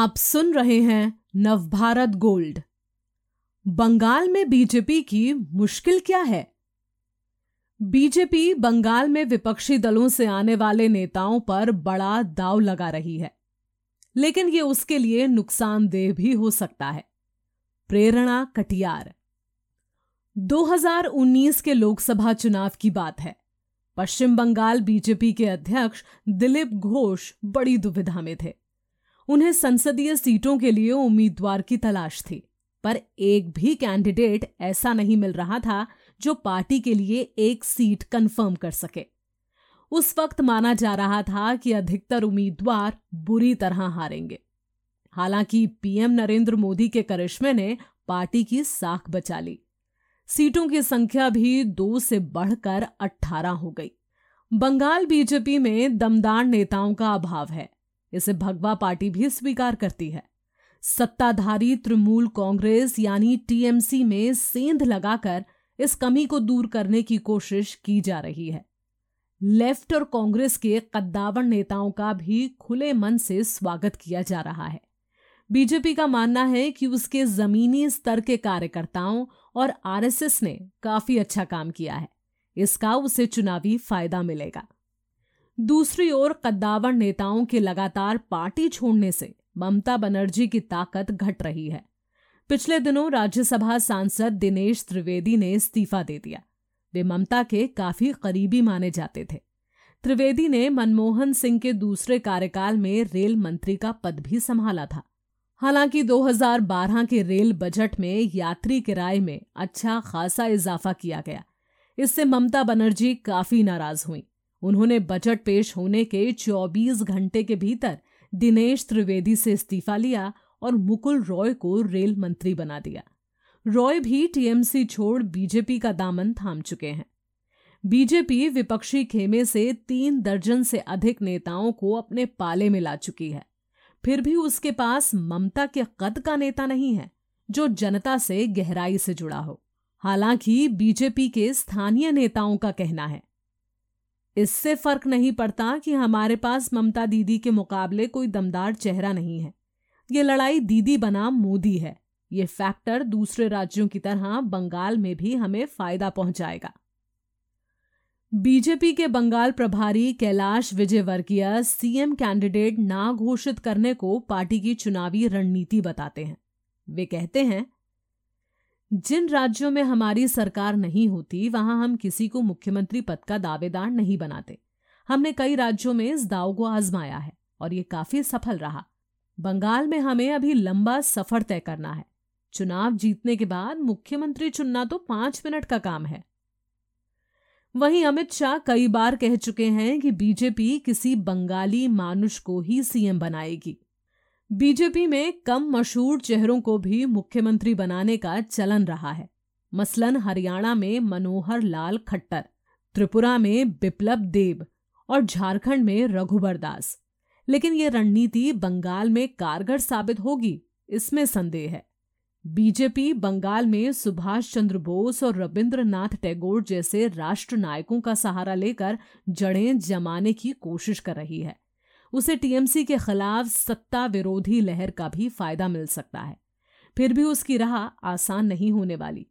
आप सुन रहे हैं नवभारत गोल्ड। बंगाल में बीजेपी की मुश्किल क्या है? बीजेपी बंगाल में विपक्षी दलों से आने वाले नेताओं पर बड़ा दाव लगा रही है। लेकिन ये उसके लिए नुकसानदेह भी हो सकता है। प्रेरणा कटियार। 2019 के लोकसभा चुनाव की बात है। पश्चिम बंगाल बीजेपी के अध्यक्ष दिलीप घोष बड़ी दुविधा में थे। उन्हें संसदीय सीटों के लिए उम्मीदवार की तलाश थी। पर एक भी कैंडिडेट ऐसा नहीं मिल रहा था जो पार्टी के लिए एक सीट कंफर्म कर सके। उस वक्त माना जा रहा था कि अधिकतर उम्मीदवार बुरी तरह हारेंगे। हालाँकि पीएम नरेंद्र मोदी के करिश्मे ने पार्टी की साख बचा ली। सीटों की संख्या भी दो से बढ़कर अट्ठारह हो गई। बंगाल बीजेपी में दमदार नेताओं का अभाव है। इसे भगवा पार्टी भी स्वीकार करती है। सत्ताधारी तृणमूल कांग्रेस यानी टीएमसी में सेंध लगाकर इस कमी को दूर करने की कोशिश की जा रही है। लेफ़्ट और कांग्रेस के कद्दावर नेताओं का भी खुले मन से स्वागत किया जा रहा है। बीजेपी का मानना है कि उसके जमीनी स्तर के कार्यकर्ताओं और आरएसएस ने काफ़ी अच्छा काम किया है। इसका उसे चुनावी फ़ायदा मिलेगा। दूसरी ओर कद्दावर नेताओं के लगातार पार्टी छोड़ने से ममता बनर्जी की ताकत घट रही है। पिछले दिनों राज्यसभा सांसद दिनेश त्रिवेदी ने इस्तीफा दे दिया। वे ममता के काफ़ी करीबी माने जाते थे। त्रिवेदी ने मनमोहन सिंह के दूसरे कार्यकाल में रेल मंत्री का पद भी संभाला था। हालाँकि 2012 के रेल बजट में यात्री किराए में अच्छा खासा इजाफा किया गया। इससे ममता बनर्जी काफ़ी नाराज़ हुई। उन्होंने बजट पेश होने के 24 घंटे के भीतर दिनेश त्रिवेदी से इस्तीफा लिया और मुकुल रॉय को रेल मंत्री बना दिया। रॉय भी टीएमसी छोड़ बीजेपी का दामन थाम चुके हैं। बीजेपी विपक्षी खेमे से तीन दर्जन से अधिक नेताओं को अपने पाले में ला चुकी है। फिर भी उसके पास ममता के कद का नेता नहीं है, जो जनता से गहराई से जुड़ा हो। हालाँकि बीजेपी के स्थानीय नेताओं का कहना है इससे फ़र्क नहीं पड़ता कि हमारे पास ममता दीदी के मुकाबले कोई दमदार चेहरा नहीं है। ये लड़ाई दीदी बनाम मोदी है। ये फैक्टर दूसरे राज्यों की तरह बंगाल में भी हमें फ़ायदा पहुंचाएगा। बीजेपी के बंगाल प्रभारी कैलाश विजयवर्गीय सीएम कैंडिडेट ना घोषित करने को पार्टी की चुनावी रणनीति बताते हैं। वे कहते हैं जिन राज्यों में हमारी सरकार नहीं होती, वहाँ हम किसी को मुख्यमंत्री पद का दावेदार नहीं बनाते। हमने कई राज्यों में इस दाव को आजमाया है और ये काफ़ी सफल रहा। बंगाल में हमें अभी लंबा सफ़र तय करना है। चुनाव जीतने के बाद मुख्यमंत्री चुनना तो पाँच मिनट का काम है। वहीं अमित शाह कई बार कह चुके हैं कि बीजेपी किसी बंगाली मानुष को ही सीएम बनाएगी। बीजेपी में कम मशहूर चेहरों को भी मुख्यमंत्री बनाने का चलन रहा है। मसलन, हरियाणा में मनोहर लाल खट्टर, त्रिपुरा में बिप्लब देव और झारखंड में रघुबर दास। लेकिन ये रणनीति बंगाल में कारगर साबित होगी, इसमें संदेह है। बीजेपी बंगाल में सुभाष चंद्र बोस और रविंद्रनाथ टैगोर जैसे राष्ट्र नायकों का सहारा लेकर जड़ें जमाने की कोशिश कर रही है। उसे टीएमसी के खिलाफ सत्ता विरोधी लहर का भी फ़ायदा मिल सकता है। फिर भी उसकी राह आसान नहीं होने वाली।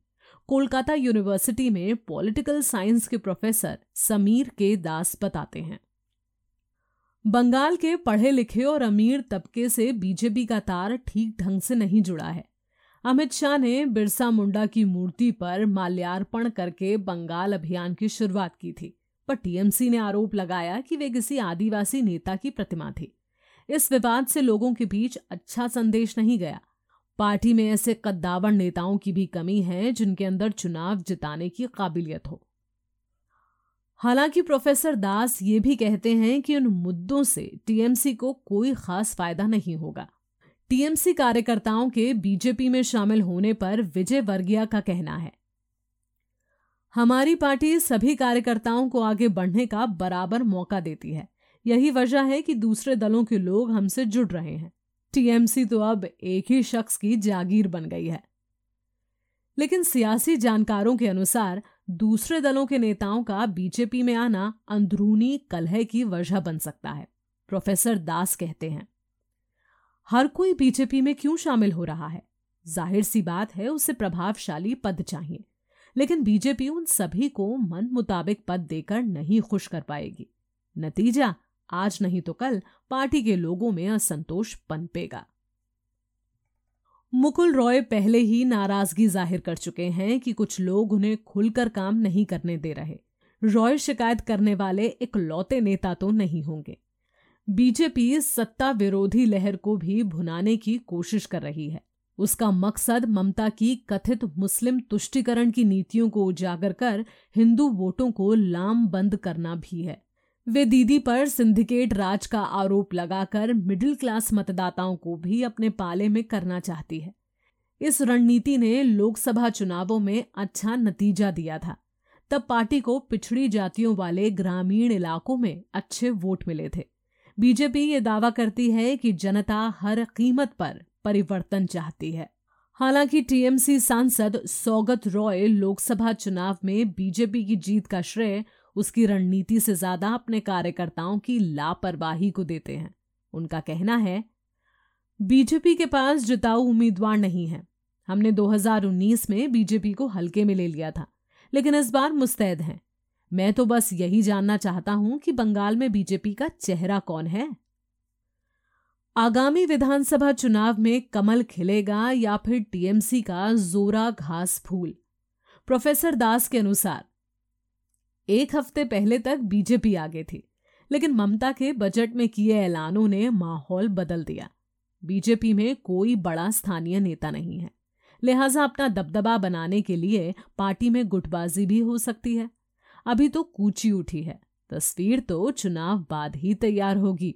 कोलकाता यूनिवर्सिटी में पॉलिटिकल साइंस के प्रोफेसर समीर के दास बताते हैं। बंगाल के पढ़े लिखे और अमीर तबके से बीजेपी का तार ठीक ढंग से नहीं जुड़ा है। अमित शाह ने बिरसा मुंडा की मूर्ति पर माल्यार्पण करके बंगाल अभियान की शुरुआत की थी। पर टीएमसी ने आरोप लगाया कि वे किसी आदिवासी नेता की प्रतिमा थी। इस विवाद से लोगों के बीच अच्छा संदेश नहीं गया। पार्टी में ऐसे कद्दावर नेताओं की भी कमी है, जिनके अंदर चुनाव जिताने की काबिलियत हो। हालाँकि प्रोफेसर दास ये भी कहते हैं कि उन मुद्दों से टीएमसी को कोई खास फ़ायदा नहीं होगा। टीएमसी कार्यकर्ताओं के बीजेपी में शामिल होने पर विजय वर्गिया का कहना है। हमारी पार्टी सभी कार्यकर्ताओं को आगे बढ़ने का बराबर मौका देती है। यही वजह है कि दूसरे दलों के लोग हमसे जुड़ रहे हैं। टीएमसी तो अब एक ही शख्स की जागीर बन गई है। लेकिन सियासी जानकारों के अनुसार दूसरे दलों के नेताओं का बीजेपी में आना अंदरूनी कलह की वजह बन सकता है, प्रोफेसर दास कहते हैं। हर कोई बीजेपी में क्यों शामिल हो रहा है? ज़ाहिर सी बात है, उसे प्रभावशाली पद चाहिए। लेकिन बीजेपी उन सभी को मन मुताबिक पद देकर नहीं खुश कर पाएगी। नतीजा, आज नहीं तो कल पार्टी के लोगों में असंतोष पनपेगा मुकुल रॉय पहले ही नाराज़गी ज़ाहिर कर चुके हैं कि कुछ लोग उन्हें खुलकर काम नहीं करने दे रहे। रॉय शिकायत करने वाले एक लौते नेता तो नहीं होंगे। बीजेपी सत्ता विरोधी लहर को भी भुनाने की कोशिश कर रही है। उसका मकसद ममता की कथित मुस्लिम तुष्टिकरण की नीतियों को उजागर कर हिंदू वोटों को लाम बंद करना भी है। वे दीदी पर सिंडिकेट राज का आरोप लगाकर मिडिल क्लास मतदाताओं को भी अपने पाले में करना चाहती है। इस रणनीति ने लोकसभा चुनावों में अच्छा नतीजा दिया था। तब पार्टी को पिछड़ी जातियों वाले ग्रामीण इलाकों में अच्छे वोट मिले थे। बीजेपी ये दावा करती है कि जनता हर कीमत पर परिवर्तन चाहती है। हालाँकि टीएमसी सांसद सौगत रॉय लोकसभा चुनाव में बीजेपी की जीत का श्रेय उसकी रणनीति से ज़्यादा अपने कार्यकर्ताओं की लापरवाही को देते हैं। उनका कहना है, बीजेपी के पास जिताऊ उम्मीदवार नहीं है। हमने 2019 में बीजेपी को हल्के में ले लिया था, लेकिन इस बार मुस्तैद हैं। मैं तो बस यही जानना चाहता हूँ कि बंगाल में बीजेपी का चेहरा कौन है। आगामी विधानसभा चुनाव में कमल खिलेगा या फिर टीएमसी का जोरा घास फूल? प्रोफेसर दास के अनुसार। एक हफ़्ते पहले तक बीजेपी आगे थी, लेकिन ममता के बजट में किए ऐलानों ने माहौल बदल दिया। बीजेपी में कोई बड़ा स्थानीय नेता नहीं है। लिहाजा अपना दबदबा बनाने के लिए पार्टी में गुटबाजी भी हो सकती है। अभी तो कूची उठी है। तस्वीर तो चुनाव बाद ही तैयार होगी।